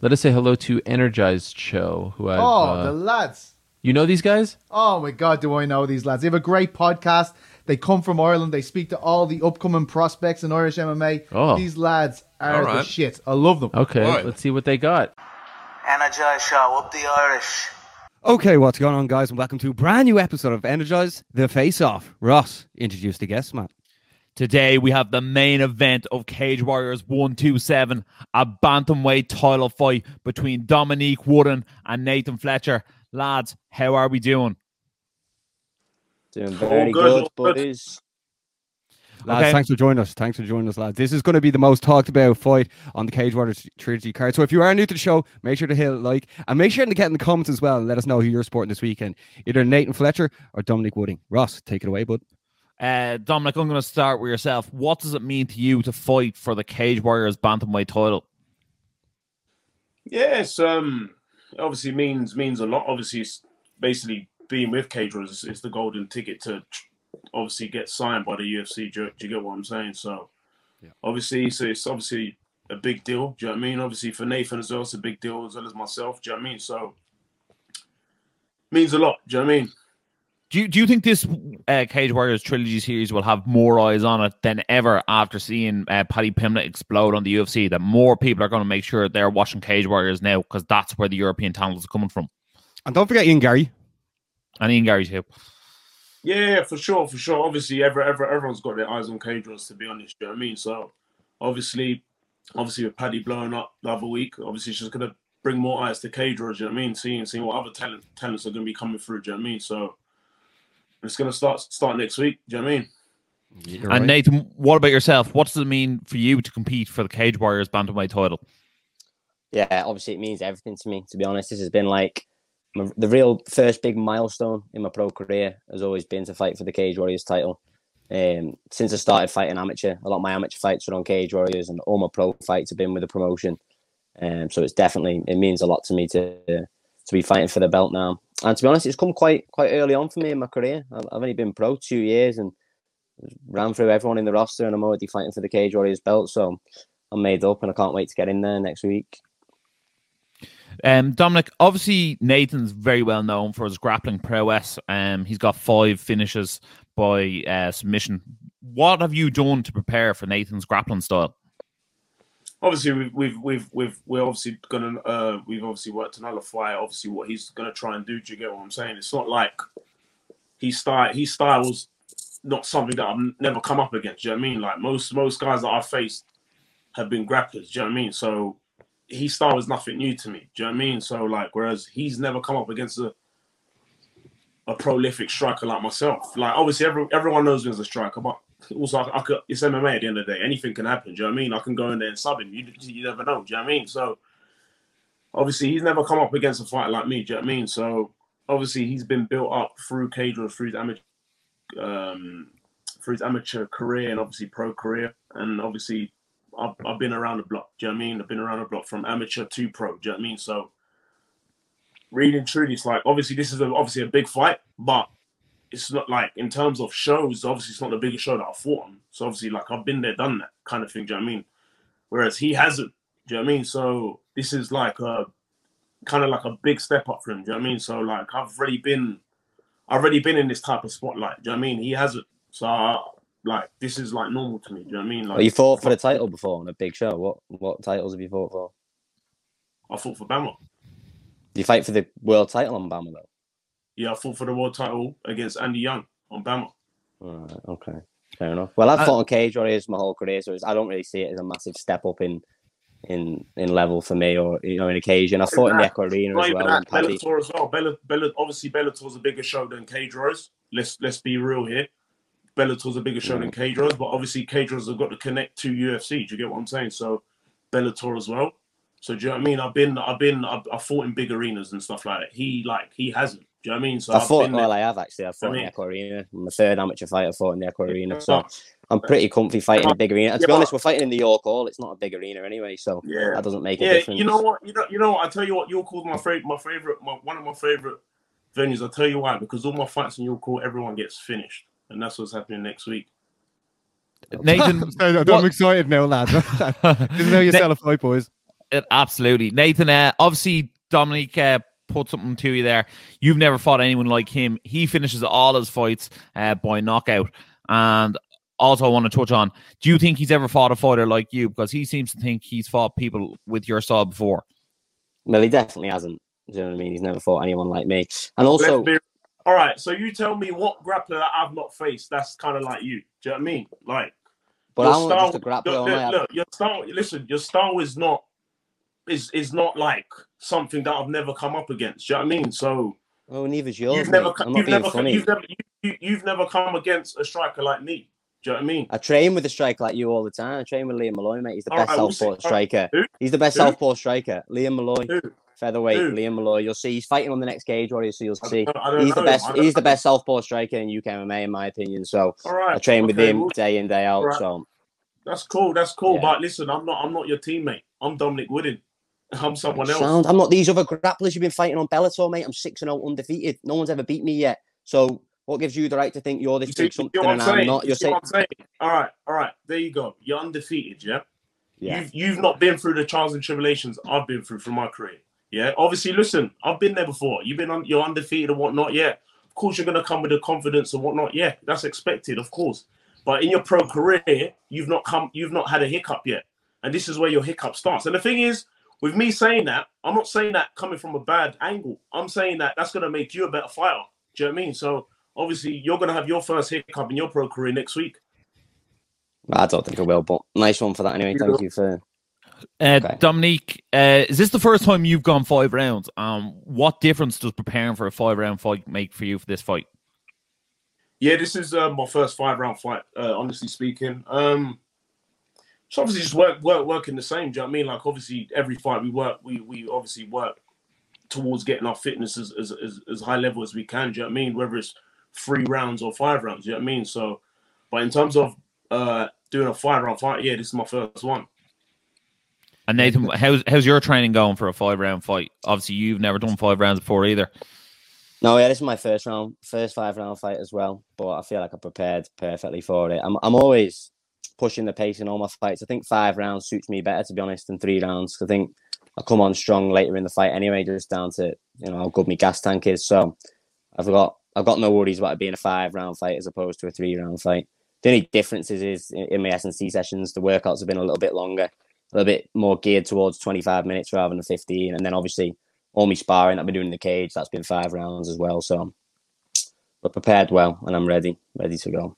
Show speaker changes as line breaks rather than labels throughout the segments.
Let us say hello to Energized Show, who I've.
Oh,
uh,
the lads.
you know these guys?
Oh my God, do I know these lads? They have a great podcast. They come from Ireland. They speak to all the upcoming prospects in Irish MMA.
Oh.
These lads are
All
the shit. I love them.
Okay,
Right.
let's see what they got.
Energize Show, up the Irish.
Okay, what's going on, guys, and welcome to a brand new episode of Energize the Face Off. Ross, introduce the guest, man.
Today we have the main event of Cage Warriors 127, a bantamweight title fight between Dominique Wooding and Nathan Fletcher. Lads, how are we doing?
Doing very
good,
good,
good.
buddies.
Lads,
Okay.
thanks for joining us. Thanks for joining us, lads. This is going to be the most talked about fight on the Cage Warriors Trilogy card. So if you are new to the show, make sure to hit like and make sure to get in the comments as well and let us know who you're supporting this weekend. Either Nathan Fletcher or Dominic Wooding. Ross, take it away, bud.
Uh, Dominic, I'm going to start with yourself. What does it mean to you to fight for the Cage Warriors bantamweight title?
Yes, um, obviously means means a lot. Obviously, it's basically being with Cage Warriors is, is the golden ticket to obviously get signed by the UFC. Do, you- do you get what I'm saying? So,
Yeah.
obviously, so it's obviously a big deal. Do you know what I mean? Obviously, for Nathan as well, it's a big deal as well as myself. Do you know what I mean? So, means a lot. Do you know what I mean?
Do you, do you think this uh, Cage Warriors trilogy series will have more eyes on it than ever after seeing uh, Paddy Pimblett explode on the UFC? That more people are going to make sure they're watching Cage Warriors now because that's where the European talent is coming from.
And don't forget Ian Garry.
And Ian Garry too.
Yeah, for sure, for sure. Obviously, every, every, everyone's got their eyes on Cage Warriors, to be honest. Do you know what I mean? So, obviously, obviously with Paddy blowing up the other week, obviously she's gonna bring more eyes to Cage Warriors. Do you know what I mean? Seeing seeing what other talent, talents are gonna be coming through. Do you know what I mean? So, it's gonna start start next week. Do you know what I mean?
You're
And
right.
Nathan, what about yourself? What does it mean for you to compete for the Cage Warriors bantamweight title?
Yeah, obviously it means everything to me. To be honest, this has been like my, the real first big milestone in my pro career. Has always been to fight for the Cage Warriors title. Um, since I started fighting amateur, a lot of my amateur fights were on Cage Warriors, and all my pro fights have been with the promotion. Um, so it's definitely it means a lot to me to to be fighting for the belt now. And to be honest, it's come quite quite early on for me in my career. I've, only been pro two years and ran through everyone in the roster, and I'm already fighting for the Cage Warriors belt. So I'm made up, and I can't wait to get in there next week.
Um, Dominic, obviously Nathan's very well known for his grappling prowess. Um, he's got five finishes by uh, submission. What have you done to prepare for Nathan's grappling style?
Obviously, we've we've we've, we've we're obviously gonna uh we've obviously worked to nullify obviously what he's gonna try and do. Do you get what I'm saying? It's not like his style his style's not something that I've never come up against. Do you know what I mean? Like most most guys that I've faced have been grapplers. Do you know what I mean? So his style is nothing new to me. Do you know what I mean? So like, whereas he's never come up against a a prolific striker like myself. Like obviously, every, everyone knows me as a striker, but also I, I could, it's MMA at the end of the day. Anything can happen. Do you know what I mean? I can go in there and sub him. You you never know. Do you know what I mean? So obviously, he's never come up against a fighter like me. Do you know what I mean? So obviously, he's been built up through cage or through his amateur um, through his amateur career and obviously pro career, and obviously I've, I've been around the block. Do you know what I mean? I've been around the block from amateur to pro. Do you know what I mean? So really and truly, it's like obviously this is a, obviously a big fight, but it's not like in terms of shows. Obviously, it's not the biggest show that I fought on. So obviously, like I've been there, done that kind of thing. Do you know what I mean? Whereas he hasn't. Do you know what I mean? So this is like a kind of like a big step up for him. Do you know what I mean? So like I've already been, I've already been in this type of spotlight. Do you know what I mean? He hasn't. So I, like this is like normal to me. Do you know what I mean? Oh, like
Well, you fought for the title before on a big show. What what titles have you fought for?
I fought for
BAMMA. You fight for the world title on BAMMA though?
Yeah, I fought for the world title against Andy Young on BAMMA.
Alright, okay, fair enough. Well, I've
Uh,
fought on Cage Warriors my whole career, so it's, I don't really see it as a massive step up in in in level for me, or you know, in occasion. I fought in the Echo Arena
Not
as well.
that, Bellator as well. Bella, Bella, obviously Bellator's a bigger show than Cage Warriors. Let's let's be real here. Bellator's a bigger show than Cage Warriors, but obviously Cage Warriors have got to connect to UFC. Do you get what I'm saying? So Bellator as well. So do you know what I mean? I've been, I've been, I've, I've fought in big arenas and stuff like that. He like he hasn't. Do you know what I mean? So
I
I've
fought.
been
Well,
there.
I have actually. I fought in
mean-
the Echo Arena. My third amateur fight, I fought in the Echo Arena. So I'm pretty comfy fighting in a big arena. And to
Yeah,
be honest, we're fighting in the York Hall. It's not a big arena anyway, so
Yeah.
that doesn't make a
Yeah,
difference.
you know what? You know, you know. What? I tell you what. York Hall's my favorite. My favorite. My, one of my favorite venues. I tell you why. Because all my fights in York Hall, everyone gets finished, and that's what's happening next week.
Nathan,
I'm excited now, lads. this is how you
Na-
sell a fight, boys.
It, absolutely, Nathan. Uh, obviously, Dominic uh, put something to you there. You've never fought anyone like him. He finishes all his fights uh, by knockout. And also, I want to touch on: Do you think he's ever fought a fighter like you? Because he seems to think he's fought people with your style before.
Well, he definitely hasn't. Do you know what I mean? He's never fought anyone like me. And also,
be- all right. So you tell me what grappler that I've not faced. That's kind of like you. Do you know what I mean? Like,
but
your
I'm not just a grappler.
Look, look, look, your style. Listen, your style is not is is not like something that I've never come up against. Do you know what I mean? So
Oh, neither's yours.
you've never.
I'm
you've never, you've never, you, you, you've never come against a striker like me. Do you know what I mean?
I train with a striker like you all the time. I train with Liam Malloy, mate. He's the
All
best
right, we'll
southpaw striker.
Who?
He's the best
Who?
southpaw striker. Liam Malloy,
Who?
featherweight. Liam Malloy. You'll see. He's fighting on the next cage warrior, so you'll
I
see.
I don't
He's the best.
I
He's the best southpaw striker in UK MMA, in my opinion. So
right.
I train with
okay,
him
well,
day in day out.
Right.
So
That's cool. That's cool.
Yeah.
But listen, I'm not. I'm not your teammate. I'm Dominic Wooding. I'm someone else.
sound. I'm not these other grapplers you've been fighting on Bellator, mate. I'm six and zero undefeated. No one's ever beat me yet. So what gives you the right to think you're this
You
big
you
something and
I'm
I'm not?
You
You're
see
saying,
saying? All right, all right. There you go. You're undefeated. Yeah.
yeah.
You've you've not been through the trials and tribulations I've been through from my career. Yeah. Obviously, listen, I've been there before. You've been on. You're undefeated and whatnot. Yeah. Of course, you're gonna come with the confidence and whatnot. Yeah, that's expected, of course. But in your pro career, you've not come. You've not had a hiccup yet, and this is where your hiccup starts. And the thing is, with me saying that, I'm not saying that coming from a bad angle. I'm saying that that's gonna make you a better fighter. Do you know what I mean? So obviously, you're gonna have your first hiccup in your pro career next week.
I don't think I will, but nice one for that anyway. Thank you for.
Uh,
Okay.
Dominique, uh, is this the first time you've gone five rounds? Um, what difference does preparing for a five round fight make for you for this fight?
Yeah, this is uh, my first five round fight. Uh, honestly speaking, um, so obviously just work, work, working the same. Do you know what I mean? Like obviously every fight we work, we we obviously work towards getting our fitness as as, as, as high level as we can. Do you know what I mean? Whether it's three rounds or five rounds. Do you know what I mean? So, but in terms of uh, doing a five round fight, yeah, this is my first one.
And Nathan, how's how's your training going for a five round fight? Obviously, you've never done five rounds before either.
No, yeah, this is my first round, first five round fight as well. But I feel like I prepared perfectly for it. I'm, I'm always pushing the pace in all my fights. I think five rounds suits me better, to be honest, than three rounds. I think I come on strong later in the fight anyway, just down to you know how good my gas tank is. So I've got I've got no worries about it being a five round fight as opposed to a three round fight. The only differences is in, my S and C sessions, the workouts have been a little bit longer, a little bit more geared towards 25 minutes rather than 15. And then obviously all my sparring I've been doing in the cage, that's been five rounds as well. So but prepared well and I'm ready, ready to go.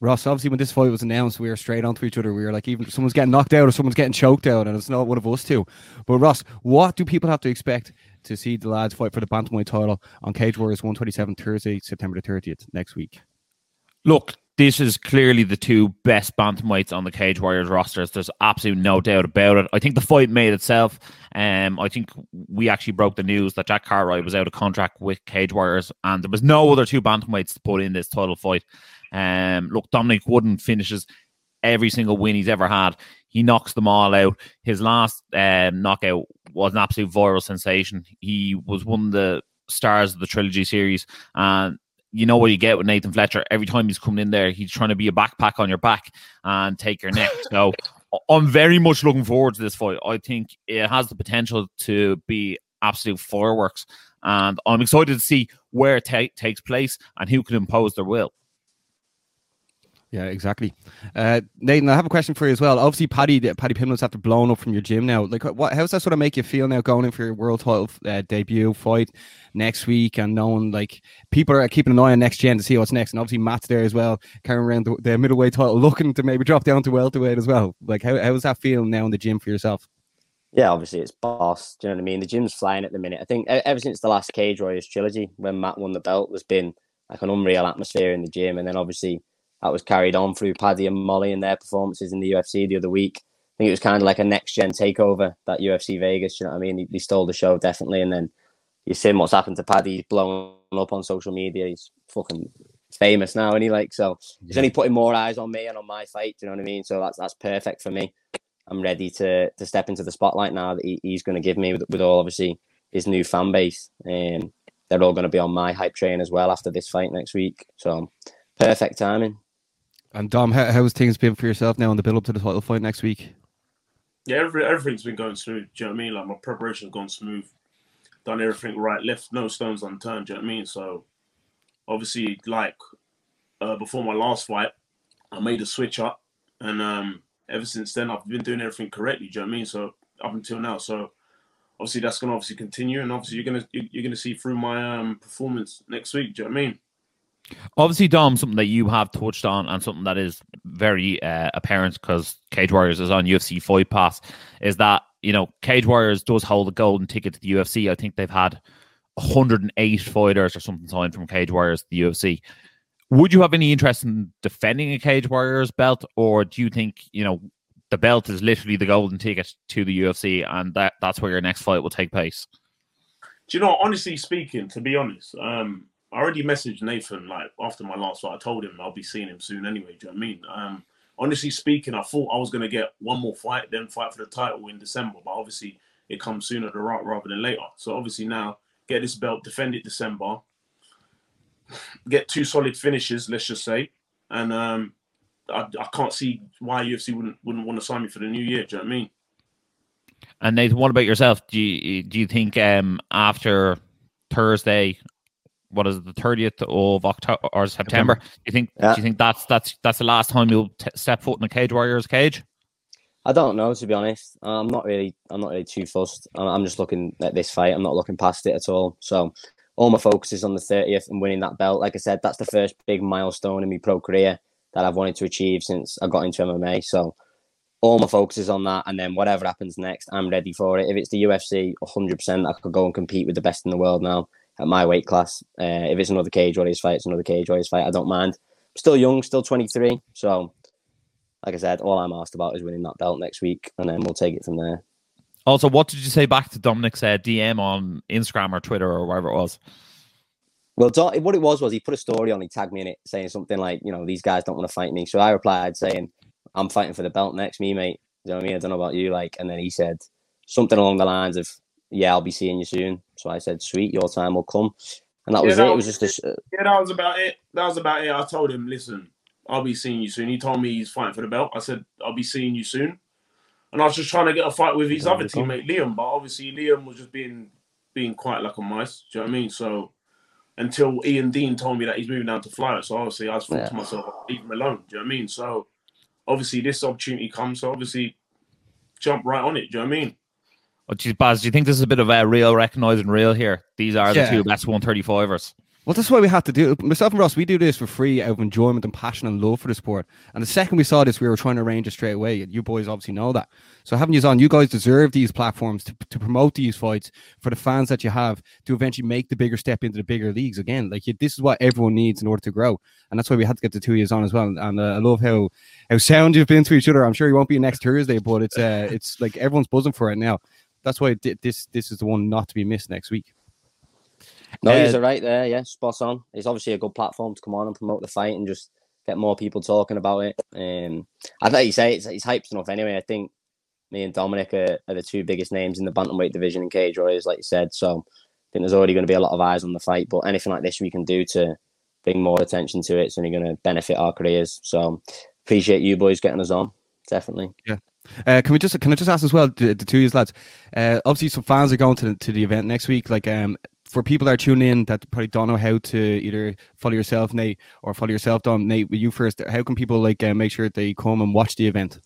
Ross, obviously, when this fight was announced, we were straight onto each other. We were like, even someone's getting knocked out or someone's getting choked out, and it's not one of us two. But Ross, what do people have to expect to see the lads fight for the bantamweight title on Cage Warriors 127 Thursday, September the 30th next week?
Look, this is clearly the two best bantamweights on the Cage Warriors rosters. There's absolutely no doubt about it. I think the fight made itself. Um, I think we actually broke the news that Jack Cartwright was out of contract with Cage Warriors, and there was no other two bantamweights to put in this title fight. Um, look, Dominic Wooding finishes every single win he's ever had. He knocks them all out. His last um, knockout was an absolute viral sensation. He was one of the stars of the trilogy series, and you know what you get with Nathan Fletcher. Every time he's coming in there, he's trying to be a backpack on your back and take your neck. So I'm very much looking forward to this fight. I think it has the potential to be absolute fireworks, and I'm excited to see where it ta- takes place and who can impose their will.
Yeah, exactly. Uh, Nathan, I have a question for you as well. Obviously, Paddy, Paddy Pimblett's after blown up from your gym now. Like, what? How's that sort of make you feel now going in for your world title uh, debut fight next week and knowing like people are keeping an eye on next gen to see what's next, and obviously Matt's there as well, carrying around the, the middleweight title, looking to maybe drop down to welterweight as well. Like, how how's that feeling now in the gym for yourself?
Yeah, obviously it's boss. Do you know what I mean? The gym's flying at the minute. I think ever since the last Cage Warriors trilogy, when Matt won the belt, there's been like an unreal atmosphere in the gym, and then obviously that was carried on through Paddy and Molly and their performances in the UFC the other week. I think it was kind of like a next gen takeover that UFC Vegas. You know what I mean? They, they stole the show definitely, and then you seen what's happened to Paddy. He's blown up on social media. He's fucking famous now, and he like so he's only putting more eyes on me and on my fight. Do you know what I mean? So that's that's perfect for me. I'm ready to to step into the spotlight now that he, he's going to give me with, with all obviously his new fan base. Um, they're all going to be on my hype train as well after this fight next week. So perfect timing.
And Dom, how, how's things been for yourself now in the build up to the title fight next week?
Yeah, every, everything's been going smooth. Do you know what I mean? Like my preparation's gone smooth. Done everything right, left no stones unturned. Do you know what I mean? So obviously, like uh, before my last fight, I made a switch up, and um, ever since then, I've been doing everything correctly. Do you know what I mean? So up until now, so obviously that's gonna obviously continue, and obviously you're gonna you're gonna see through my um, performance next week. Do you know what I mean?
Obviously, Dom, something that you have touched on and something that is very uh, apparent because Cage Warriors is on UFC Fight Pass is that, you know, Cage Warriors does hold a golden ticket to the UFC. I think they've had 108 fighters or something signed from Cage Warriors to the UFC. Would you have any interest in defending a Cage Warriors belt, or do you think, you know, the belt is literally the golden ticket to the UFC and that, that's where your next fight will take place?
Do you know, honestly speaking, to be honest, um, I already messaged Nathan like after my last fight. I told him I'll be seeing him soon anyway. Do you know what I mean? Um, honestly speaking, I thought I was gonna get one more fight, then fight for the title in December, but obviously it comes sooner than right rather than later. So obviously now get this belt, defend it December, get two solid finishes, let's just say, and um, I, I can't see why UFC wouldn't wouldn't want to sign me for the new year. Do you know what I mean?
And Nathan, what about yourself? Do you do you think um, after Thursday what is it, the thirtieth of October or September? Do you think?
Yeah.
Do you think that's that's that's the last time you'll t- step foot in a Cage Warriors cage?
I don't know to be honest. I'm not really. I'm not really too fussed. I'm, I'm just looking at this fight. I'm not looking past it at all. So all my focus is on the 30th and winning that belt. Like I said, that's the first big milestone in my pro career that I've wanted to achieve since I got into MMA. So all my focus is on that, and then whatever happens next, I'm ready for it. If it's the UFC, 100%, I could go and compete with the best in the world now at my weight class. Uh, if it's another Cage Warriors fight, it's another Cage Warriors fight. I don't mind. I'm still young, still 23. So, like I said, all I'm asked about is winning that belt next week, and then we'll take it from there.
Also, what did you say back to Dominic's uh, DM on Instagram or Twitter or wherever it was?
Well, what it was was he put a story on, he tagged me in it, saying something like, you know, these guys don't want to fight me. So I replied saying, I'm fighting for the belt next, me, mate. You know what I mean? I don't know about you, like. And then he said something along the lines of, "Yeah, I'll be seeing you soon." So I said, "Sweet, your time will come." And that
Yeah,
was
that
it. It
was-
was just a, sh- uh,
Yeah, that was about it. That was about it. I told him, listen, I'll be seeing you soon. He told me he's fighting for the belt. I said, I'll be seeing you soon. And I was just trying to get a fight with his
Yeah,
other teammate, Liam. But obviously, Liam was just being being quiet like a mice. Do you know what I mean? So until Ian Dean told me that he's moving down to flyer, so obviously I just thought to myself, leave him alone. Do you know what I mean? So obviously, this opportunity comes. So obviously, jump right on it. Do you know what I mean?
Oh, geez, Baz, do you think this is a bit of a real recognizing real here? These are the
Yeah.
two best 135ers.
Well, that's why we had to do it. Myself and Ross, we do this for free out of enjoyment and passion and love for the sport. And the second we saw this, we were trying to arrange it straight away. And you boys obviously know that. So having you on, you guys deserve these platforms to, to promote these fights for the fans that you have to eventually make the bigger step into the bigger leagues again. Like this is what everyone needs in order to grow, and that's why we had to get the two years on as well. And uh, I love how how sound you've been to each other. I'm sure you won't be next Thursday, but it's uh, it's like everyone's buzzing for it now. That's why this this is the one not to be missed next week.
no,
Uh,
he's right there. Yeah, spot on. It's obviously a good platform to come on and promote the fight and just get more people talking about it. Um, I think you say it's, it's hyped enough anyway. I think me and Dominic are, are the two biggest names in the bantamweight division in Cage Warriors, like you said. So I think there's already going to be a lot of eyes on the fight. But anything like this we can do to bring more attention to it, it's only going to benefit our careers. So appreciate you boys getting us on. Definitely.
Uh, can we just can I just ask as well the, the two of you lads? Uh, obviously, some fans are going to the, to the event next week. Like, um, for people that are tuning in that probably don't know how to either follow yourself, Nate, or follow yourself, Don. Nate, with you first. How can people like uh, make sure they come and watch the event?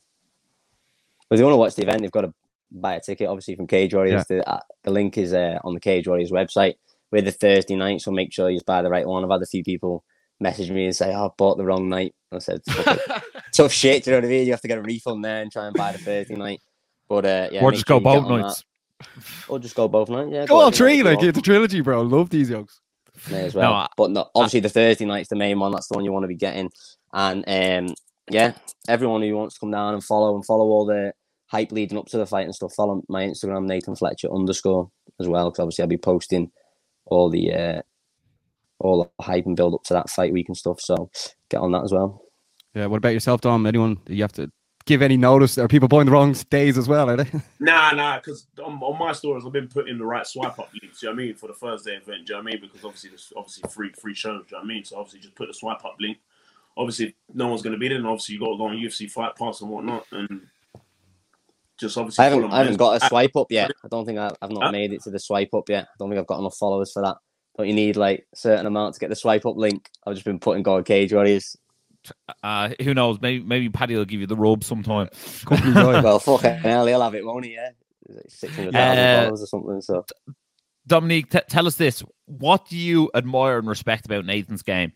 But if you want to watch the event, they've got to buy a ticket, obviously, from Cage Warriors. The, uh, the link is uh, on the Cage Warriors website. We're the Thursday night, so make sure you buy the right one. I've had a few people message me and say, oh, I bought the wrong night. I said, tough shit, do you know what I mean? You have to get a refund there and try and buy the Thursday night. But uh, yeah,
or
make
just
sure
go both nights.
that. Or just go both nights. Yeah,
Go all
every night
three, like
want.
it's a trilogy, bro. Love these yokes.
May as well.
I-
but no, obviously the Thursday night's the main one. That's the one you want to be getting. And um, yeah, everyone who wants to come down and follow and follow all the hype leading up to the fight and stuff, follow my Instagram Nathan Fletcher underscore as well. Because obviously I'll be posting all the uh, all the hype and build up to that fight week and stuff. So get on that as well.
Yeah. What about yourself, Dom? Anyone you have to give any notice? Are people buying the wrong days as well? Are they?
Nah, nah, because on, on my stories I've been putting the right swipe up links. You know what I mean for the Thursday event? Do you know what I mean? Because obviously there's obviously free free shows. Do you know what I mean? So obviously just put the swipe up link. Obviously if no one's going to be there. And obviously you got to go on UFC Fight Pass and whatnot and Just obviously.
I haven't, I haven't got a swipe up yet. I don't think I, I've not
Huh?
made it to the swipe up yet. I don't think I've got enough followers for that. Don't you need like a certain amount to get the swipe up link? I've just been putting God Cage Warriors.
Uh, who knows? Maybe maybe Paddy will give you the robe sometime.
Company joy.
Well, fucking hell, he'll have it, won't he? Yeah, six hundred thousand
Uh,
or something. So
Dominique, t- tell us this: What do you admire and respect about Nathan's game?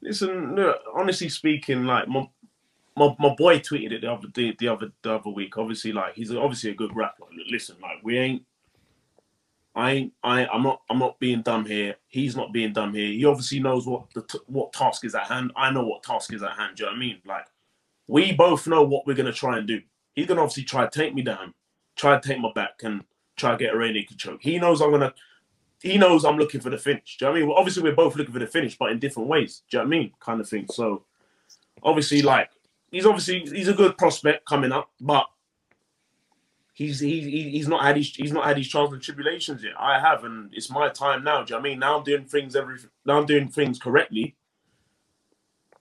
Listen, no, honestly speaking, like my, my my boy tweeted it the other the, the other the other week. Obviously, like he's obviously a good rapper. Listen, like we ain't. I ain't, I I'm not I'm not being dumb here. He's not being dumb here. He obviously knows what the t- what task is at hand. I know what task is at hand. Do you know what I mean? Like we both know what we're gonna try and do. He's gonna obviously try to take me down, try to take my back, and try to get a rear choke. He knows I'm gonna. He knows I'm looking for the finish. Do you know what I mean? Well, obviously, we're both looking for the finish, but in different ways. Do you know what I mean? Kind of thing. So, obviously, like he's obviously he's a good prospect coming up, but he's he, he he's not had his he's not had his trials and tribulations yet. I have, and it's my time now. Do you know what I mean? Now I'm doing things every now I'm doing things correctly.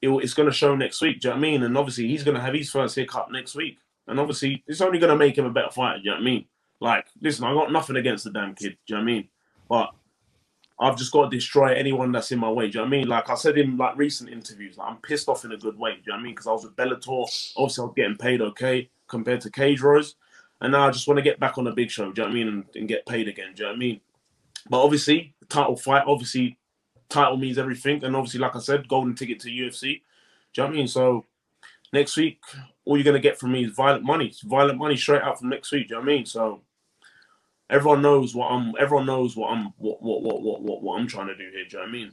It, it's going to show next week. Do you know what I mean? And obviously, he's going to have his first hiccup next week, and obviously, it's only going to make him a better fighter. Do you know what I mean? Like, listen, I got nothing against the damn kid. Do you know what I mean? But I've just got to destroy anyone that's in my way. Do you know what I mean? Like I said in like recent interviews, like, I'm pissed off in a good way. Do you know what I mean? Because I was with Bellator, obviously I was getting paid okay compared to Cage Warriors, and now I just want to get back on a big show. Do you know what I mean? And, and get paid again. Do you know what I mean? But obviously, title fight, obviously, title means everything, and obviously, like I said, golden ticket to UFC. Do you know what I mean? So next week, all you're gonna get from me is violent money. It's violent money straight out from next week. Do you know what I mean? So everyone knows what I'm. Everyone knows what I'm. What what what what what, what I'm trying to do here. Do you know what I mean?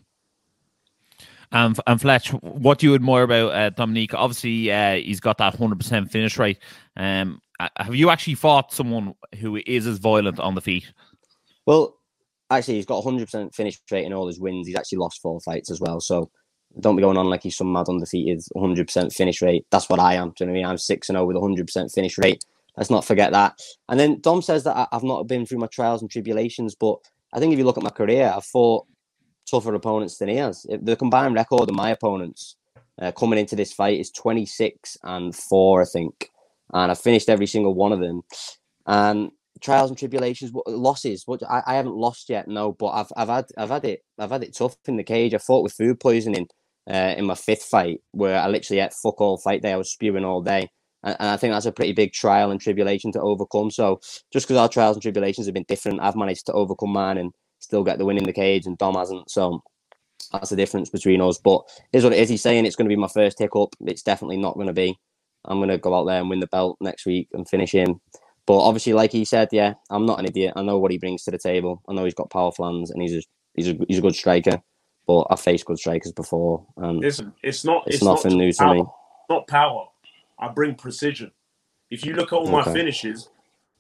And and Fletch, what do you admire about uh, Dominique? Obviously, uh, he's got that hundred percent finish rate. Um, have you actually fought someone who is as violent on the feet?
Well, actually, he's got 100% finish rate in all his wins. He's actually lost four fights as well. So don't be going on like he's some mad undefeated 100% finish rate. That's what I am. Do you know what I mean? I'm 6 and 0 with 100% finish rate. Let's not forget that. And then Dom says that I've not been through my trials and tribulations, but I think if you look at my career, I've fought tougher opponents than he has. The combined record of my opponents uh, coming into this fight is 26 and 4, I think. And I've finished every single one of them. And trials and tribulations, losses? What I, I haven't lost yet, no, but I've I've had I've had it I've had it tough in the cage. I fought with food poisoning uh, in my fifth fight, where I literally ate fuck all fight day. I was spewing all day, and, and I think that's a pretty big trial and tribulation to overcome. So just because our trials and tribulations have been different, I've managed to overcome mine and still get the win in the cage, and Dom hasn't. So that's the difference between us. But here's what it is. He's saying it's going to be my first hiccup. It's definitely not going to be. I'm going to go out there and win the belt next week and finish him. But obviously, like he said, yeah, I'm not an idiot. I know what he brings to the table. I know he's got powerful hands and he's a, he's a, he's a good striker. But I've faced good strikers before, and
Listen, it's not.
it's,
It's, not
nothing new
just
to me.
Not power. I bring precision. If you look at all my finishes,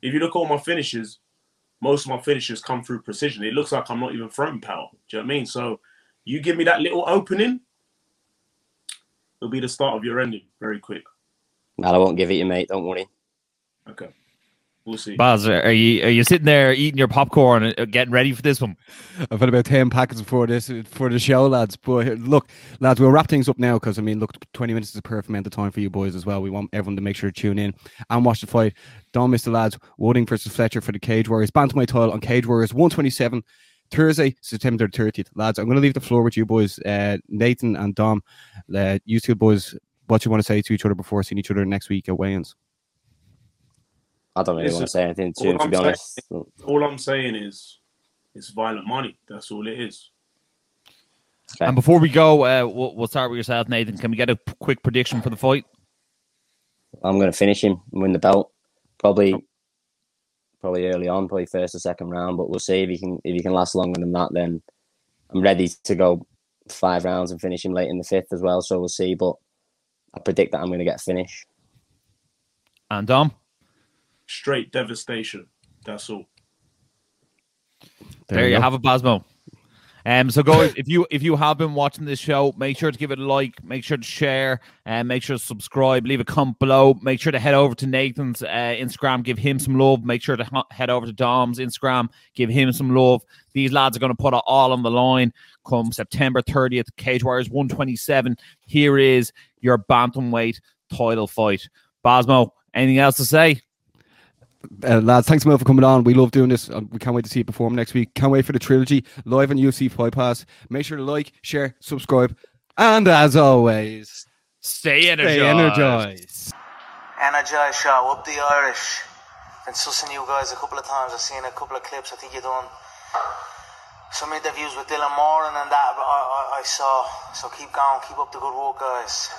if you look at all my finishes, most of my finishes come through precision. It looks like I'm not even throwing power. Do you know what I mean? So you give me that little opening, it'll be the start of your ending very quick.
Well, I won't give it you, mate. Don't worry.
Okay. We'll see.
Baz, are you are you sitting there eating your popcorn and getting ready for this one?
I've had about 10 packets before this for the show, lads. But look, lads, we'll wrap things up now because, I mean, look, 20 minutes is a perfect amount of time for you boys as well. We want everyone to make sure to tune in and watch the fight. Don't miss the lads. Wooding versus Fletcher for the Cage Warriors. Bantamweight title on Cage Warriors 127. Thursday, September 30th. Lads, I'm going to leave the floor with you boys, uh, Nathan and Dom. Uh, you two boys, what you want to say to each other before seeing each other next week at weigh-ins?
I don't really want to say anything to
all
him, to
I'm
be
saying-
honest.
All I'm saying is it's violent money. That's all it is.
Okay.
And before we go, uh, we'll, we'll start with yourself, Nathan. Can we get a p- quick prediction for the fight?
I'm going to finish him and win the belt. Probably, probably early on, probably first or second round. But we'll see if he can if he can last longer than that. Then I'm ready to go five rounds and finish him late in the fifth as well. So we'll see. But I predict that I'm going to get a finish.
And Dom,
Straight devastation. That's all.
there, you
go.
have it, Basmo. Um, so guys, if you if you have been watching this show, make sure to give it a like, make sure to share, and make sure to subscribe. Leave a comment below. Make sure to head over to Nathan's uh, Instagram, give him some love. Make sure to h- head over to Dom's Instagram, give him some love. These lads are going to put it all on the line come September 30th. Cage Warriors 127. Here is your bantamweight title fight. Basmo, anything else to say?
Uh, lads, thanks a million for coming on. We love doing this. Uh, we can't wait to see it perform next week. Can't wait for the trilogy live on UFC Fight Pass. Make sure to like, share, subscribe, and as always,
Stay energized.
stay energized.
Energize show, up the Irish. Been sussing you guys a couple of times. I've seen a couple of clips. I think you done some interviews with Dylan Moran and that I, I, I saw. So keep going, keep up the good work, guys.